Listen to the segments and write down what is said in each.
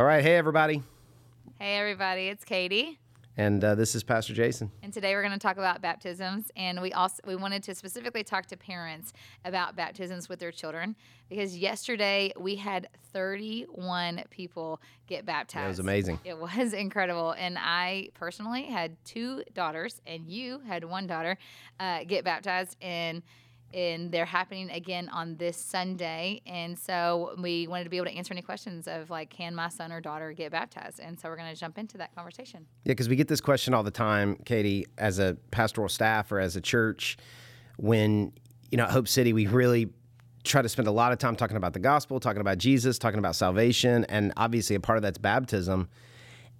All right. Hey, everybody. Hey, everybody. It's Katie. And uh, this is Pastor Jason. And today we're going to talk about baptisms, and we also we wanted to specifically talk to parents about baptisms with their children because yesterday we had 31 people get baptized. It was amazing. It was incredible, and I personally had two daughters, and you had one daughter uh, get baptized, and and they're happening again on this Sunday. And so we wanted to be able to answer any questions of like, can my son or daughter get baptized? And so we're going to jump into that conversation. Yeah, because we get this question all the time, Katie, as a pastoral staff or as a church, when, you know, at Hope City, we really try to spend a lot of time talking about the gospel, talking about Jesus, talking about salvation. And obviously, a part of that's baptism.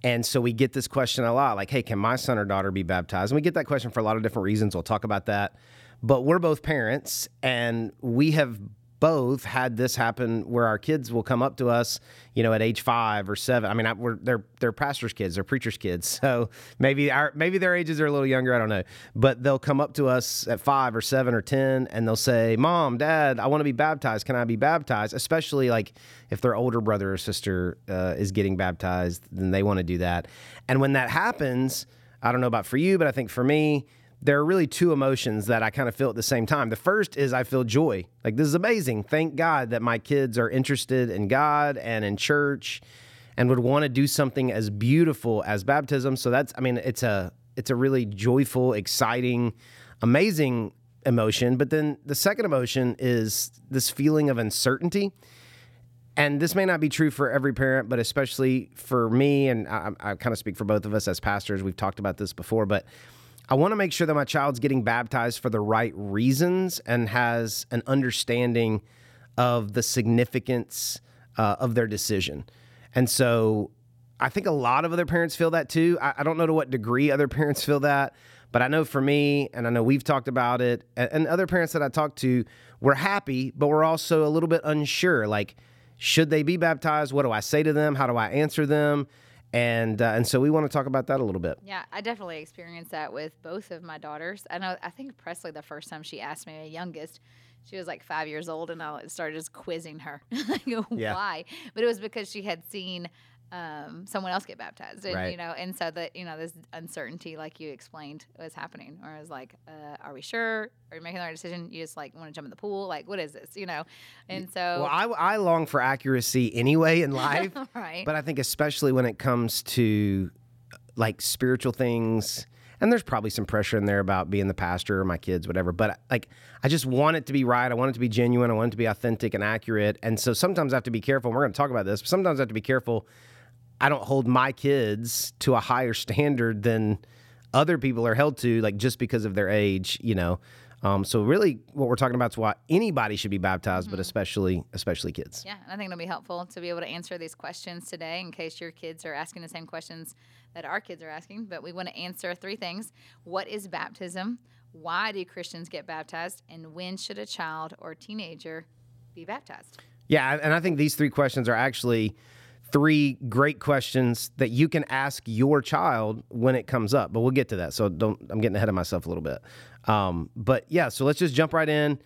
And so we get this question a lot like, hey, can my son or daughter be baptized? And we get that question for a lot of different reasons. We'll talk about that. But we're both parents, and we have both had this happen where our kids will come up to us, you know, at age five or seven. I mean, I, we're, they're they're pastors' kids, they're preachers' kids, so maybe our maybe their ages are a little younger. I don't know, but they'll come up to us at five or seven or ten, and they'll say, "Mom, Dad, I want to be baptized. Can I be baptized?" Especially like if their older brother or sister uh, is getting baptized, then they want to do that. And when that happens, I don't know about for you, but I think for me there are really two emotions that I kind of feel at the same time. The first is I feel joy. Like, this is amazing. Thank God that my kids are interested in God and in church and would want to do something as beautiful as baptism. So that's, I mean, it's a, it's a really joyful, exciting, amazing emotion. But then the second emotion is this feeling of uncertainty. And this may not be true for every parent, but especially for me, and I, I kind of speak for both of us as pastors. We've talked about this before, but I want to make sure that my child's getting baptized for the right reasons and has an understanding of the significance uh, of their decision. And so I think a lot of other parents feel that too. I, I, don't know to what degree other parents feel that, but I know for me, and I know we've talked about it, and, and other parents that I talked to, we're happy, but we're also a little bit unsure. Like, should they be baptized? What do I say to them? How do I answer them? And uh, and so we want to talk about that a little bit. Yeah, I definitely experienced that with both of my daughters. I know. I think Presley, the first time she asked me, my youngest, she was like five years old, and I started just quizzing her, like, yeah. why? But it was because she had seen um, someone else get baptized, and, right. you know, and so that you know this uncertainty, like you explained, was happening. Or I was like, uh, "Are we sure? Are you making the right decision? You just like want to jump in the pool? Like, what is this? You know?" And so, well, I, I long for accuracy anyway in life, right? But I think especially when it comes to like spiritual things. And there's probably some pressure in there about being the pastor or my kids, whatever. But like, I just want it to be right. I want it to be genuine. I want it to be authentic and accurate. And so sometimes I have to be careful. And we're going to talk about this. But sometimes I have to be careful I don't hold my kids to a higher standard than other people are held to, like just because of their age, you know. Um, so really, what we're talking about is why anybody should be baptized, mm-hmm. but especially especially kids. Yeah, I think it'll be helpful to be able to answer these questions today, in case your kids are asking the same questions that our kids are asking. But we want to answer three things: What is baptism? Why do Christians get baptized? And when should a child or teenager be baptized? Yeah, and I think these three questions are actually three great questions that you can ask your child when it comes up. But we'll get to that. So don't. I'm getting ahead of myself a little bit. Um, but yeah, so let's just jump right in.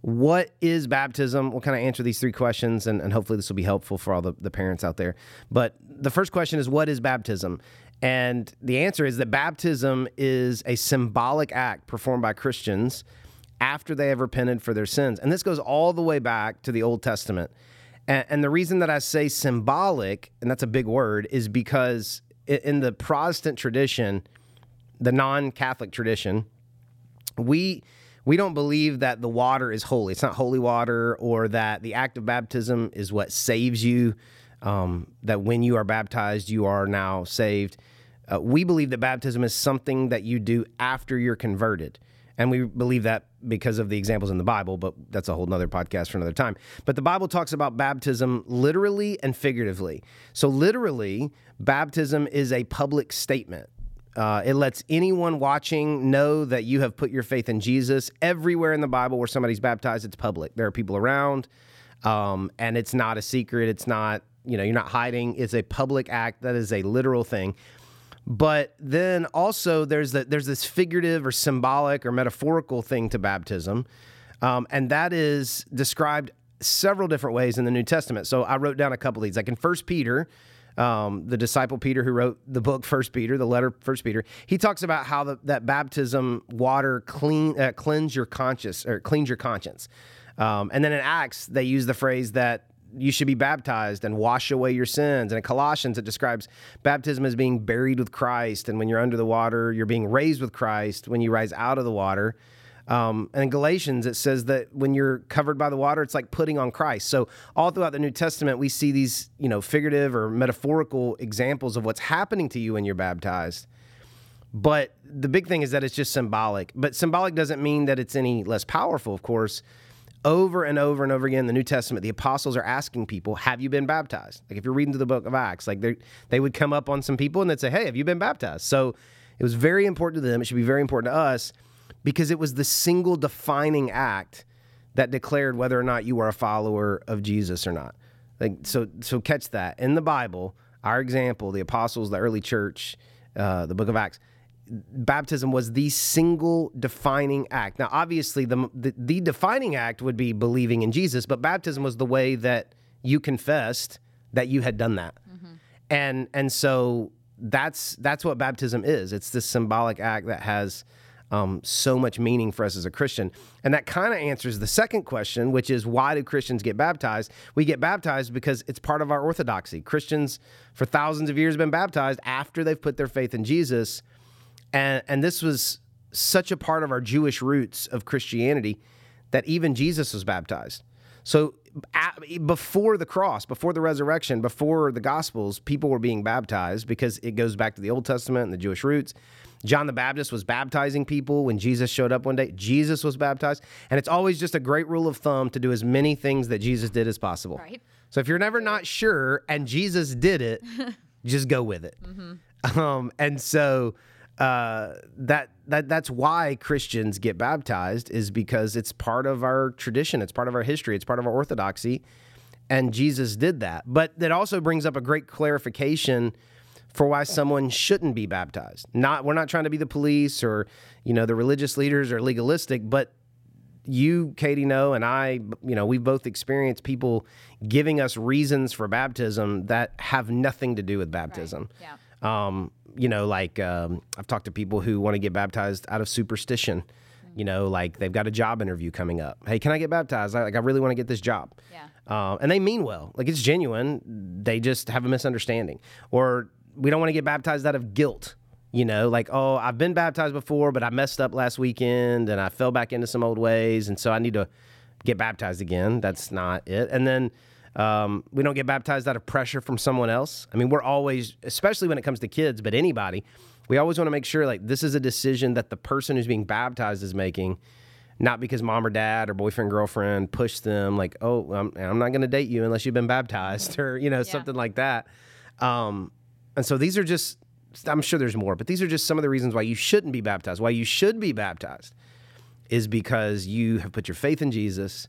What is baptism? We'll kind of answer these three questions, and, and hopefully this will be helpful for all the, the parents out there. But the first question is, what is baptism? And the answer is that baptism is a symbolic act performed by Christians after they have repented for their sins. And this goes all the way back to the Old Testament. And, and the reason that I say symbolic, and that's a big word, is because in the Protestant tradition, the non-Catholic tradition, we we don't believe that the water is holy. It's not holy water, or that the act of baptism is what saves you. Um, that when you are baptized, you are now saved. Uh, we believe that baptism is something that you do after you're converted. And we believe that because of the examples in the Bible, but that's a whole nother podcast for another time. But the Bible talks about baptism literally and figuratively. So, literally, baptism is a public statement. Uh, it lets anyone watching know that you have put your faith in Jesus. Everywhere in the Bible where somebody's baptized, it's public. There are people around, um, and it's not a secret. It's not, you know, you're not hiding. It's a public act. That is a literal thing. But then also there's the, there's this figurative or symbolic or metaphorical thing to baptism, um, and that is described several different ways in the New Testament. So I wrote down a couple of these. Like in First Peter, um, the disciple Peter who wrote the book First Peter, the letter First Peter, he talks about how the, that baptism water clean uh, cleanse your conscience or cleans your conscience. Um, and then in Acts, they use the phrase that you should be baptized and wash away your sins. And in Colossians, it describes baptism as being buried with Christ. And when you're under the water, you're being raised with Christ when you rise out of the water. Um, and in Galatians, it says that when you're covered by the water, it's like putting on Christ. So all throughout the New Testament, we see these, you know, figurative or metaphorical examples of what's happening to you when you're baptized. But the big thing is that it's just symbolic. But symbolic doesn't mean that it's any less powerful, of course over and over and over again in the New Testament, the apostles are asking people, "Have you been baptized?" Like if you're reading through the book of Acts, like they they would come up on some people and they'd say, "Hey, have you been baptized?" So it was very important to them. It should be very important to us because it was the single defining act that declared whether or not you were a follower of Jesus or not. Like so, so catch that in the Bible. Our example, the apostles, the early church, uh, the book of Acts baptism was the single defining act. Now, obviously, the, the, the defining act would be believing in Jesus, but baptism was the way that you confessed that you had done that, mm-hmm. and and so that's that's what baptism is. It's this symbolic act that has um, so much meaning for us as a Christian, and that kind of answers the second question, which is why do Christians get baptized? We get baptized because it's part of our orthodoxy. Christians for thousands of years have been baptized after they've put their faith in Jesus and, and this was such a part of our Jewish roots of Christianity that even Jesus was baptized. So at, before the cross, before the resurrection, before the Gospels, people were being baptized because it goes back to the Old Testament and the Jewish roots. John the Baptist was baptizing people when Jesus showed up one day. Jesus was baptized. And it's always just a great rule of thumb to do as many things that Jesus did as possible. Right. So if you're never not sure and Jesus did it, just go with it. Mm-hmm. Um, and so uh, that that that's why Christians get baptized is because it's part of our tradition, it's part of our history, it's part of our orthodoxy, and Jesus did that. But that also brings up a great clarification for why someone shouldn't be baptized. Not we're not trying to be the police or you know the religious leaders or legalistic, but you, Katie, know, and I, you know, we've both experienced people giving us reasons for baptism that have nothing to do with baptism. Right. Yeah. Um, you know, like um, I've talked to people who want to get baptized out of superstition. You know, like they've got a job interview coming up. Hey, can I get baptized? I, like I really want to get this job. Yeah. Uh, and they mean well. Like it's genuine. They just have a misunderstanding. Or we don't want to get baptized out of guilt. You know, like oh, I've been baptized before, but I messed up last weekend and I fell back into some old ways, and so I need to get baptized again. That's not it. And then um, we don't get baptized out of pressure from someone else. I mean, we're always, especially when it comes to kids, but anybody, we always want to make sure like this is a decision that the person who's being baptized is making, not because mom or dad or boyfriend girlfriend pushed them like, oh, I'm, I'm not going to date you unless you've been baptized or you know yeah. something like that. Um, and so these are just, I'm sure there's more, but these are just some of the reasons why you shouldn't be baptized. Why you should be baptized is because you have put your faith in Jesus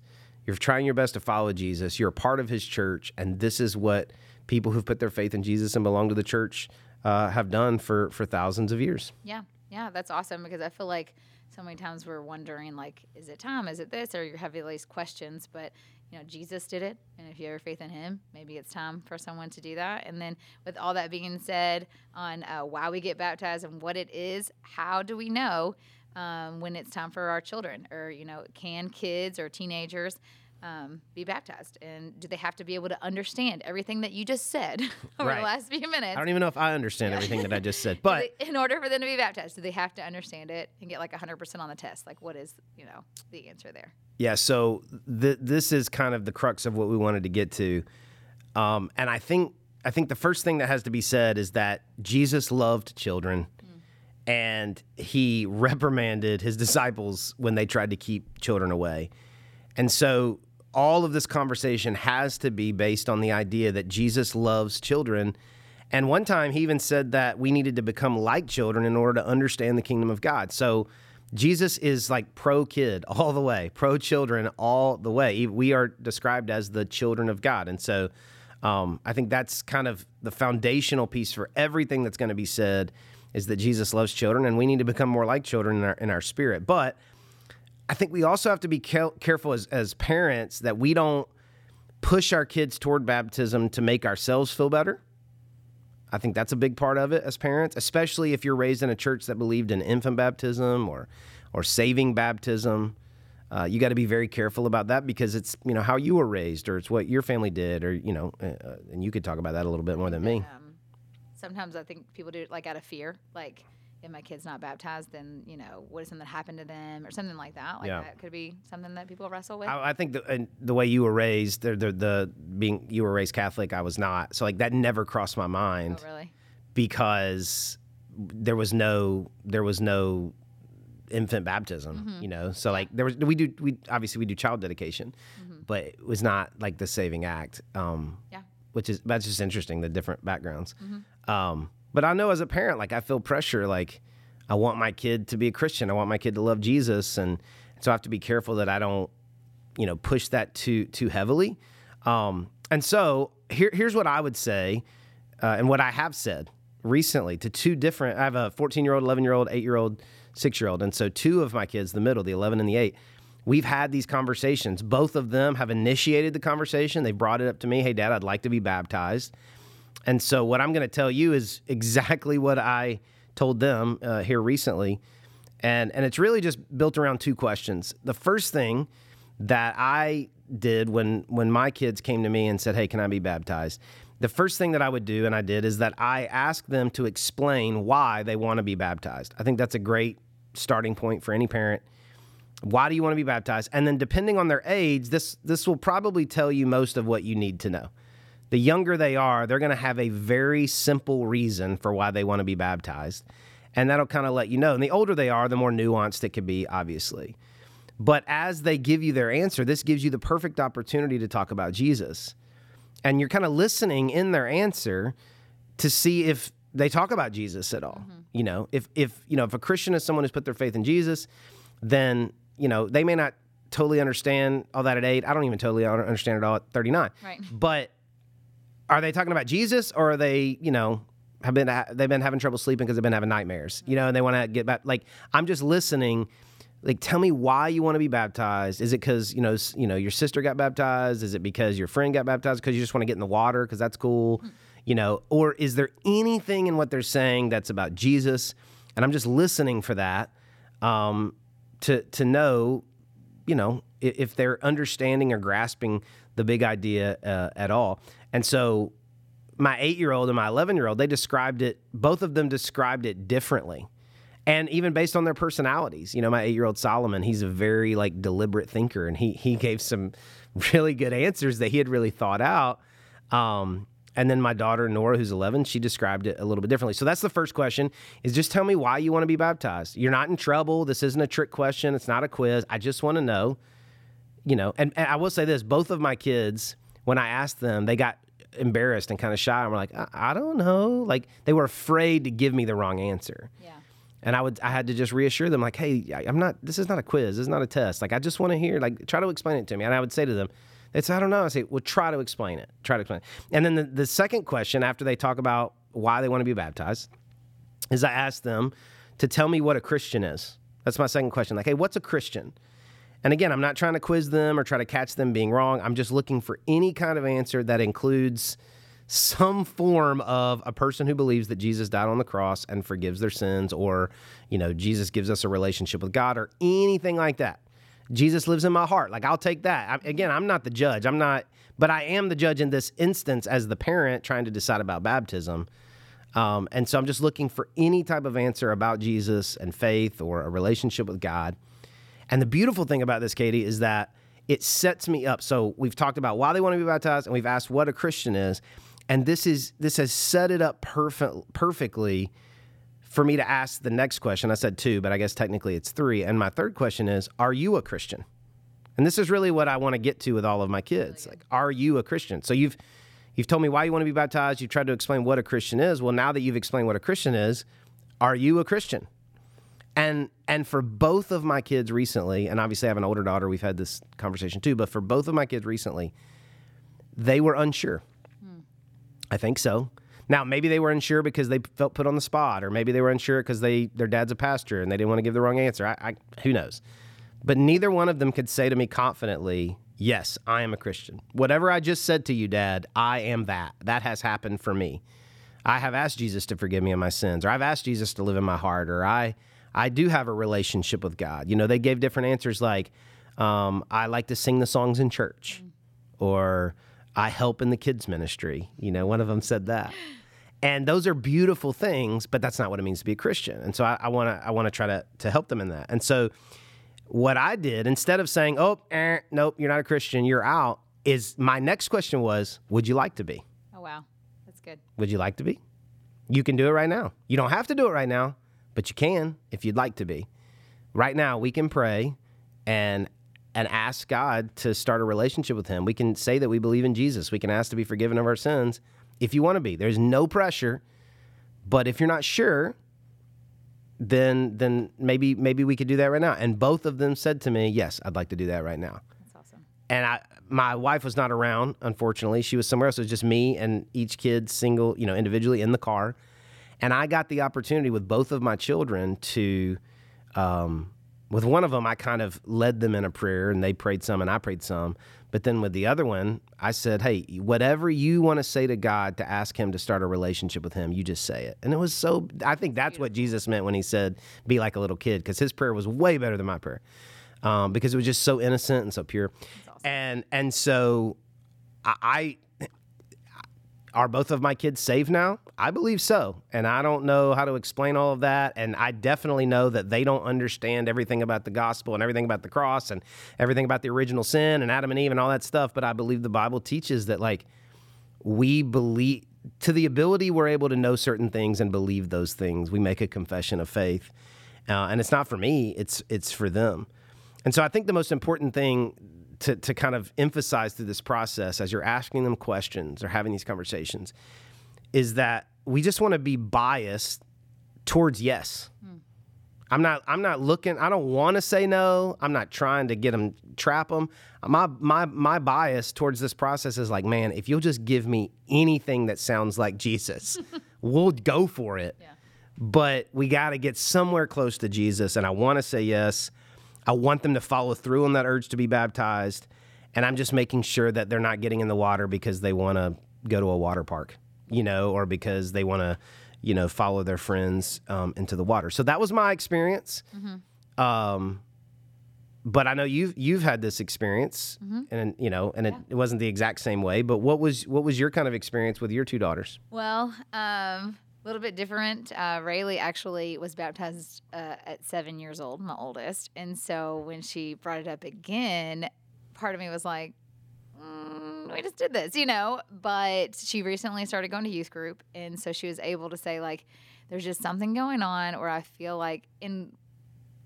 you're trying your best to follow Jesus. You're a part of his church. And this is what people who've put their faith in Jesus and belong to the church uh, have done for, for thousands of years. Yeah. Yeah. That's awesome because I feel like so many times we're wondering, like, is it time? Is it this? Or you have these questions. But, you know, Jesus did it. And if you have faith in him, maybe it's time for someone to do that. And then, with all that being said on uh, why we get baptized and what it is, how do we know? um, when it's time for our children or you know can kids or teenagers um, be baptized. And do they have to be able to understand everything that you just said over right. the last few minutes? I don't even know if i understand everything that i just said but they, in order for them to be baptized do they have to understand it and get like 100% on the test? Like what is you know the answer there? Yeah so th- this is kind of the crux of what we wanted to get to. Um, and i think i think the first thing that has to be said is that jesus loved children and he reprimanded his disciples when they tried to keep children away. And so all of this conversation has to be based on the idea that Jesus loves children. And one time he even said that we needed to become like children in order to understand the kingdom of God. So Jesus is like pro kid all the way, pro children all the way. We are described as the children of God. And so um, I think that's kind of the foundational piece for everything that's going to be said is that Jesus loves children and we need to become more like children in our, in our spirit. But I think we also have to be careful as, as parents that we don't push our kids toward baptism to make ourselves feel better. I think that's a big part of it as parents, especially if you're raised in a church that believed in infant baptism or or saving baptism. Uh, you got to be very careful about that because it's you know how you were raised or it's what your family did or you know uh, and you could talk about that a little bit more than me. Um, sometimes I think people do it like out of fear, like if my kid's not baptized, then you know what if something happened to them or something like that. Like Yeah. that could be something that people wrestle with. I, I think the and the way you were raised, the, the the being you were raised Catholic, I was not. So like that never crossed my mind oh, really? because there was no there was no infant baptism, Mm-hmm. you know. So like there was we do we obviously we do child dedication, but it was not like the saving act. Um, Mm-hmm. Yeah. which is that's just interesting the different backgrounds. Mm-hmm. Um, but I know as a parent, like I feel pressure, like I want my kid to be a Christian, I want my kid to love Jesus, and so I have to be careful that I don't, you know, push that too too heavily. Um, and so here here's what I would say, uh, and what I have said recently to two different. I have a 14 year old, 11 year old, eight year old, six year old, and so two of my kids, the middle, the 11 and the eight. We've had these conversations. Both of them have initiated the conversation. They brought it up to me. Hey, Dad, I'd like to be baptized. And so, what I'm going to tell you is exactly what I told them uh, here recently, and and it's really just built around two questions. The first thing that I did when when my kids came to me and said, "Hey, can I be baptized?" The first thing that I would do, and I did, is that I asked them to explain why they want to be baptized. I think that's a great starting point for any parent. Why do you want to be baptized? And then, depending on their age, this this will probably tell you most of what you need to know the younger they are, they're going to have a very simple reason for why they want to be baptized. And that'll kind of let you know. And the older they are, the more nuanced it can be, obviously. But as they give you their answer, this gives you the perfect opportunity to talk about Jesus. And you're kind of listening in their answer to see if they talk about Jesus at all. Mm-hmm. You know, if if you know if a Christian is someone who's put their faith in Jesus, then you know they may not totally understand all that at eight. I don't even totally understand it all at 39. Right. But are they talking about Jesus or are they, you know, have been they've been having trouble sleeping because they've been having nightmares, you know, and they want to get back. Like I'm just listening. Like, tell me why you want to be baptized. Is it because you know, you know, your sister got baptized? Is it because your friend got baptized? Because you just want to get in the water because that's cool, you know? Or is there anything in what they're saying that's about Jesus? And I'm just listening for that um, to to know you know, if they're understanding or grasping the big idea uh, at all. And so my eight year old and my 11 year old, they described it, both of them described it differently. And even based on their personalities, you know, my eight year old Solomon, he's a very like deliberate thinker and he, he gave some really good answers that he had really thought out. Um, and then my daughter Nora, who's 11, she described it a little bit differently. So that's the first question: is just tell me why you want to be baptized. You're not in trouble. This isn't a trick question. It's not a quiz. I just want to know, you know. And, and I will say this: both of my kids, when I asked them, they got embarrassed and kind of shy and were like, I, I don't know. Like they were afraid to give me the wrong answer. Yeah. And I would, I had to just reassure them, like, hey, I- I'm not. This is not a quiz. This is not a test. Like, I just want to hear, like, try to explain it to me. And I would say to them, it's, I don't know. I say, well, try to explain it. Try to explain it. And then the, the second question after they talk about why they want to be baptized is I ask them to tell me what a Christian is. That's my second question. Like, hey, what's a Christian? And again, I'm not trying to quiz them or try to catch them being wrong. I'm just looking for any kind of answer that includes some form of a person who believes that Jesus died on the cross and forgives their sins, or, you know, Jesus gives us a relationship with God, or anything like that. Jesus lives in my heart. Like, I'll take that. I, again, I'm not the judge. I'm not, but I am the judge in this instance as the parent trying to decide about baptism. Um, and so I'm just looking for any type of answer about Jesus and faith or a relationship with God. And the beautiful thing about this, Katie, is that it sets me up. So we've talked about why they want to be baptized, and we've asked what a Christian is, and this is this has set it up perfect perfectly for me to ask the next question. I said two, but I guess technically it's three. And my third question is, are you a Christian? And this is really what I want to get to with all of my kids. Like, are you a Christian? So you've you've told me why you want to be baptized. You've tried to explain what a Christian is. Well, now that you've explained what a Christian is, are you a Christian? And and for both of my kids recently, and obviously I have an older daughter, we've had this conversation too, but for both of my kids recently, they were unsure. I think so. Now maybe they were unsure because they felt put on the spot, or maybe they were unsure because they their dad's a pastor and they didn't want to give the wrong answer. I, I who knows. But neither one of them could say to me confidently, "Yes, I am a Christian." Whatever I just said to you, Dad, I am that. That has happened for me. I have asked Jesus to forgive me of my sins, or I've asked Jesus to live in my heart, or I I do have a relationship with God. You know, they gave different answers like, um, I like to sing the songs in church, or I help in the kids ministry. You know, one of them said that. And those are beautiful things, but that's not what it means to be a Christian. And so I want to I want to try to to help them in that. And so what I did instead of saying, "Oh, eh, nope, you're not a Christian, you're out," is my next question was, "Would you like to be?" Oh wow, that's good. Would you like to be? You can do it right now. You don't have to do it right now, but you can if you'd like to be. Right now, we can pray and and ask God to start a relationship with Him. We can say that we believe in Jesus. We can ask to be forgiven of our sins if you want to be. There's no pressure. But if you're not sure, then then maybe maybe we could do that right now. And both of them said to me, "Yes, I'd like to do that right now." That's awesome. And I my wife was not around, unfortunately. She was somewhere else. It was just me and each kid single, you know, individually in the car. And I got the opportunity with both of my children to um, with one of them, I kind of led them in a prayer and they prayed some and I prayed some. But then with the other one, I said, hey, whatever you want to say to God to ask Him to start a relationship with Him, you just say it. And it was so, I think that's what Jesus meant when He said, be like a little kid, because His prayer was way better than my prayer um, because it was just so innocent and so pure. Awesome. And, and so I, I are both of my kids saved now? I believe so. And I don't know how to explain all of that. And I definitely know that they don't understand everything about the gospel and everything about the cross and everything about the original sin and Adam and Eve and all that stuff. But I believe the Bible teaches that, like, we believe to the ability we're able to know certain things and believe those things, we make a confession of faith. Uh, and it's not for me, it's, it's for them. And so I think the most important thing to, to kind of emphasize through this process as you're asking them questions or having these conversations is that we just want to be biased towards yes. Hmm. I'm not I'm not looking I don't want to say no. I'm not trying to get them trap them. My my my bias towards this process is like, man, if you'll just give me anything that sounds like Jesus, we'll go for it. Yeah. But we got to get somewhere close to Jesus and I want to say yes. I want them to follow through on that urge to be baptized. And I'm just making sure that they're not getting in the water because they want to go to a water park, you know, or because they want to, you know, follow their friends um, into the water. So that was my experience. Mm-hmm. Um, but I know you've you've had this experience, mm-hmm. and you know, and it, yeah. it, wasn't the exact same way. But what was what was your kind of experience with your two daughters? Well, um, a little bit different. Uh, Rayleigh actually was baptized uh, at seven years old, my oldest. And so when she brought it up again, part of me was like, mm, we just did this, you know? But she recently started going to youth group. And so she was able to say, like, there's just something going on where I feel like in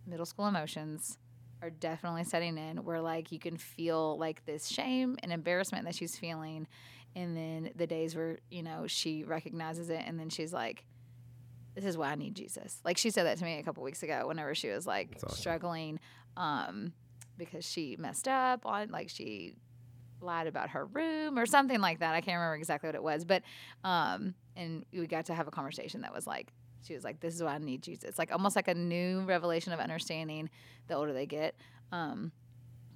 middle school emotions are definitely setting in where like you can feel like this shame and embarrassment that she's feeling and then the days where you know she recognizes it and then she's like this is why i need jesus. Like she said that to me a couple weeks ago whenever she was like awesome. struggling um, because she messed up on like she lied about her room or something like that. I can't remember exactly what it was but um, and we got to have a conversation that was like she was like this is why i need jesus. It's like almost like a new revelation of understanding the older they get. Um,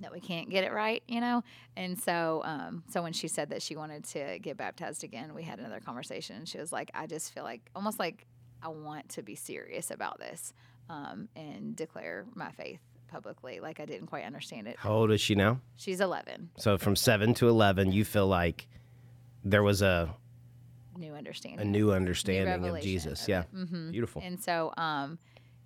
that we can't get it right, you know. And so, um, so when she said that she wanted to get baptized again, we had another conversation. and She was like, "I just feel like almost like I want to be serious about this um, and declare my faith publicly. Like I didn't quite understand it." How old is she now? She's eleven. So from seven to eleven, you feel like there was a new understanding, a new understanding new of Jesus. Of yeah, mm-hmm. beautiful. And so, um,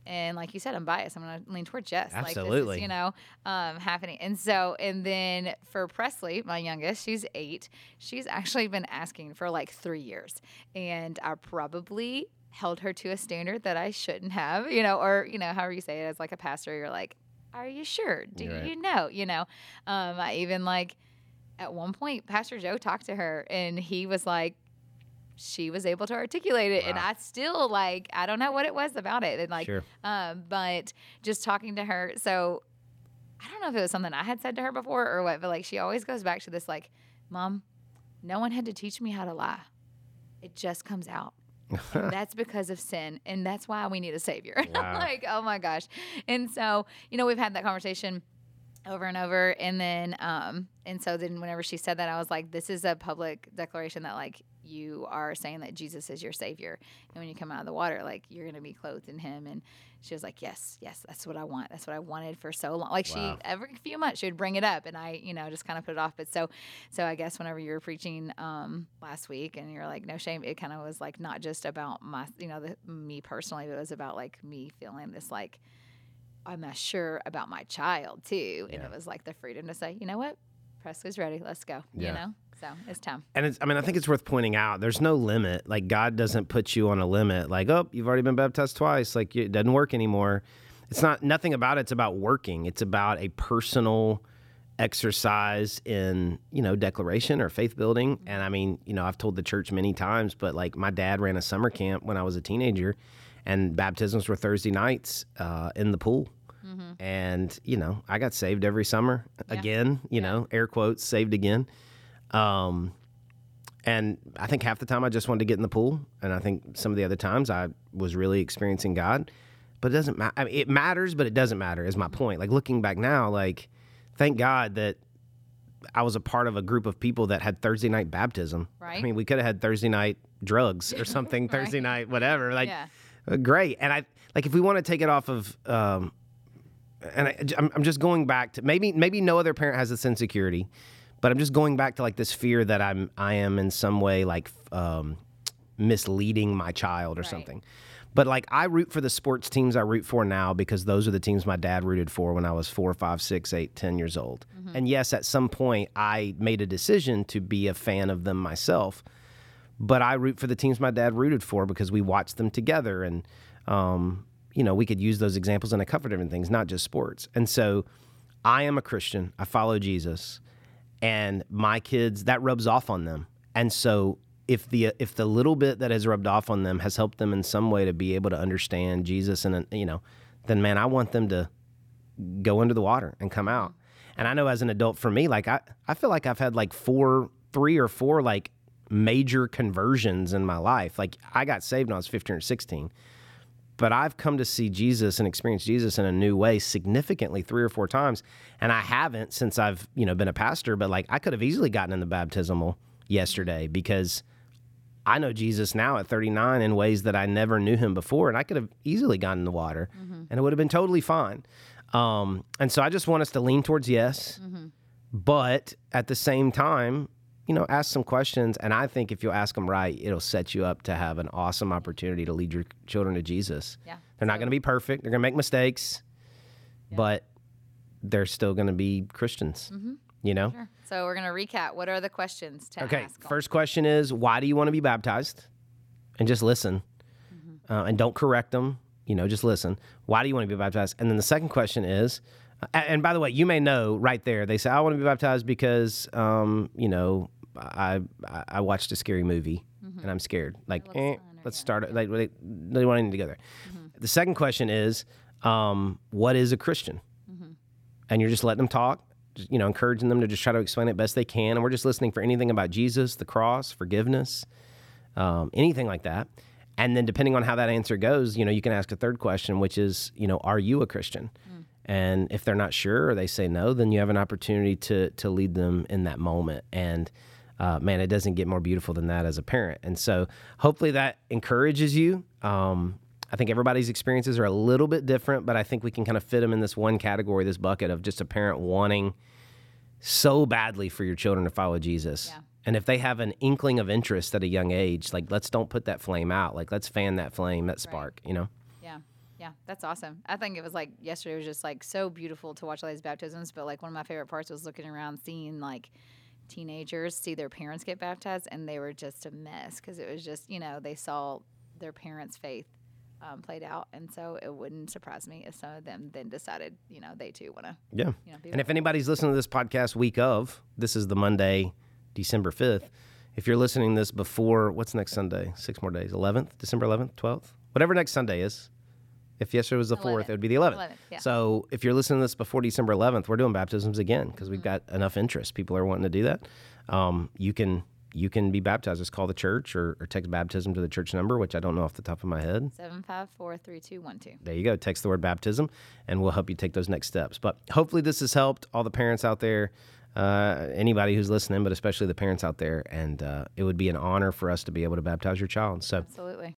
and like you said, I'm biased. I'm going to lean towards Jess. Absolutely. Like is, you know, um, happening. And so, and then for Presley, my youngest, she's eight. She's actually been asking for like three years, and I probably held her to a standard that I shouldn't have. You know, or you know, however you say it, as like a pastor, you're like, "Are you sure? Do right. you know?" You know, um, I even like at one point, Pastor Joe talked to her, and he was like, she was able to articulate it wow. and i still like i don't know what it was about it and like sure. um but just talking to her so i don't know if it was something i had said to her before or what but like she always goes back to this like mom no one had to teach me how to lie it just comes out that's because of sin and that's why we need a savior wow. like oh my gosh and so you know we've had that conversation over and over and then um and so then whenever she said that i was like this is a public declaration that like you are saying that Jesus is your savior. And when you come out of the water, like you're going to be clothed in him. And she was like, yes, yes, that's what I want. That's what I wanted for so long. Like Wow. she, every few months she would bring it up and I, you know, just kind of put it off. But so, so I guess whenever you were preaching um, last week and you're like, no shame, it kind of was like not just about my, you know, the, me personally, but it was about like me feeling this like, I'm not sure about my child too. And Yeah. it was like the freedom to say, you know what? Presley's ready. Let's go. Yeah. You know? So it's time. And it's, I mean, I think it's worth pointing out there's no limit. Like, God doesn't put you on a limit. Like, oh, you've already been baptized twice. Like, it doesn't work anymore. It's not, nothing about it's about working. It's about a personal exercise in, you know, declaration or faith building. And I mean, you know, I've told the church many times, but like, my dad ran a summer camp when I was a teenager, and baptisms were Thursday nights uh, in the pool. And, you know, I got saved every summer Yeah. again, you know, air quotes, saved again. Um, and I think half the time I just wanted to get in the pool, and I think some of the other times I was really experiencing God. But it doesn't matter. I mean, it matters, but it doesn't matter. Is my point. Like looking back now, like thank God that I was a part of a group of people that had Thursday night baptism. Right. I mean, we could have had Thursday night drugs or something. Right. Thursday night, whatever. Like, Yeah. great. And I like if we want to take it off of. Um, and I, I'm, I'm just going back to maybe maybe no other parent has this insecurity, but I'm just going back to like this fear that I'm I am in some way like um, misleading my child or Right. something. But like I root for the sports teams I root for now because those are the teams my dad rooted for when I was four, five, six, eight, ten years old. And yes, at some point I made a decision to be a fan of them myself but I root for the teams my dad rooted for because we watched them together, and um, you know we could use those examples in a couple different things, not just sports. And so, I am a Christian. I follow Jesus, and my kids that rubs off on them. And so, if the if the little bit that has rubbed off on them has helped them in some way to be able to understand Jesus, and you know, then man, I want them to go under the water and come out. And I know as an adult, for me, like I, I feel like I've had like four, three or four like major conversions in my life. Like I got saved when I was 15 or 16, but I've come to see Jesus and experience Jesus in a new way significantly three or four times. And I haven't since I've, you know, been a pastor, but like I could have easily gotten in the baptismal yesterday because I know Jesus now at 39 in ways that I never knew him before, and I could have easily gotten in the water, and it would have been totally fine. Um, and so I just want us to lean towards yes, but at the same time, you know, ask some questions. And I think if you ask them right, it'll set you up to have an awesome opportunity to lead your children to Jesus. Yeah. They're not going to be perfect. They're going to make mistakes, but they're still going to be Christians. You know. Sure. So we're gonna recap. What are the questions to Okay. ask? 'em? First question is why do you want to be baptized? And just listen, uh, and don't correct them. You know, just listen. Why do you want to be baptized? And then the second question is, and by the way, you may know right there. They say I want to be baptized because, um, you know, I I, watched a scary movie and I'm scared. Like, eh, let's yeah. start. it. Like, they, want to together. The second question is, um, what is a Christian? and you're just letting them talk, just, you know, encouraging them to just try to explain it best they can. And we're just listening for anything about Jesus, the cross, forgiveness, um, anything like that. And then depending on how that answer goes, you know, you can ask a third question, which is, you know, are you a Christian? And if they're not sure or they say no, then you have an opportunity to to lead them in that moment. And uh, man, it doesn't get more beautiful than that as a parent. And so hopefully that encourages you. Um, I think everybody's experiences are a little bit different, but I think we can kind of fit them in this one category, this bucket of just a parent wanting so badly for your children to follow Jesus. Yeah. And if they have an inkling of interest at a young age, like let's don't put that flame out. Like let's fan that flame, that spark, you know? Yeah. Yeah, that's awesome. I think it was like yesterday was just like so beautiful to watch all these baptisms, but like one of my favorite parts was looking around seeing like teenagers see their parents get baptized and they were just a mess because it was just, you know, they saw their parents' faith um, played out. And so it wouldn't surprise me if some of them then decided, you know, they too want to, Yeah. you know, And if anybody's listening to this podcast week of, this is the Monday, December 5th. If you're listening this before, what's next Sunday? Six more days. 11th, December 11th, 12th? Whatever next Sunday is. If yesterday was the 4th, 11th. it would be the 11th. 11th, yeah. So if you're listening to this before December 11th, we're doing baptisms again because we've got enough interest. People are wanting to do that. Um, you can you can be baptized. Just call the church or, or text baptism to the church number, which I don't know off the top of my head. 7543212. There you go. Text the word baptism, and we'll help you take those next steps. But hopefully, this has helped all the parents out there. uh, anybody who's listening, but especially the parents out there. And uh, it would be an honor for us to be able to baptize your child. So Absolutely.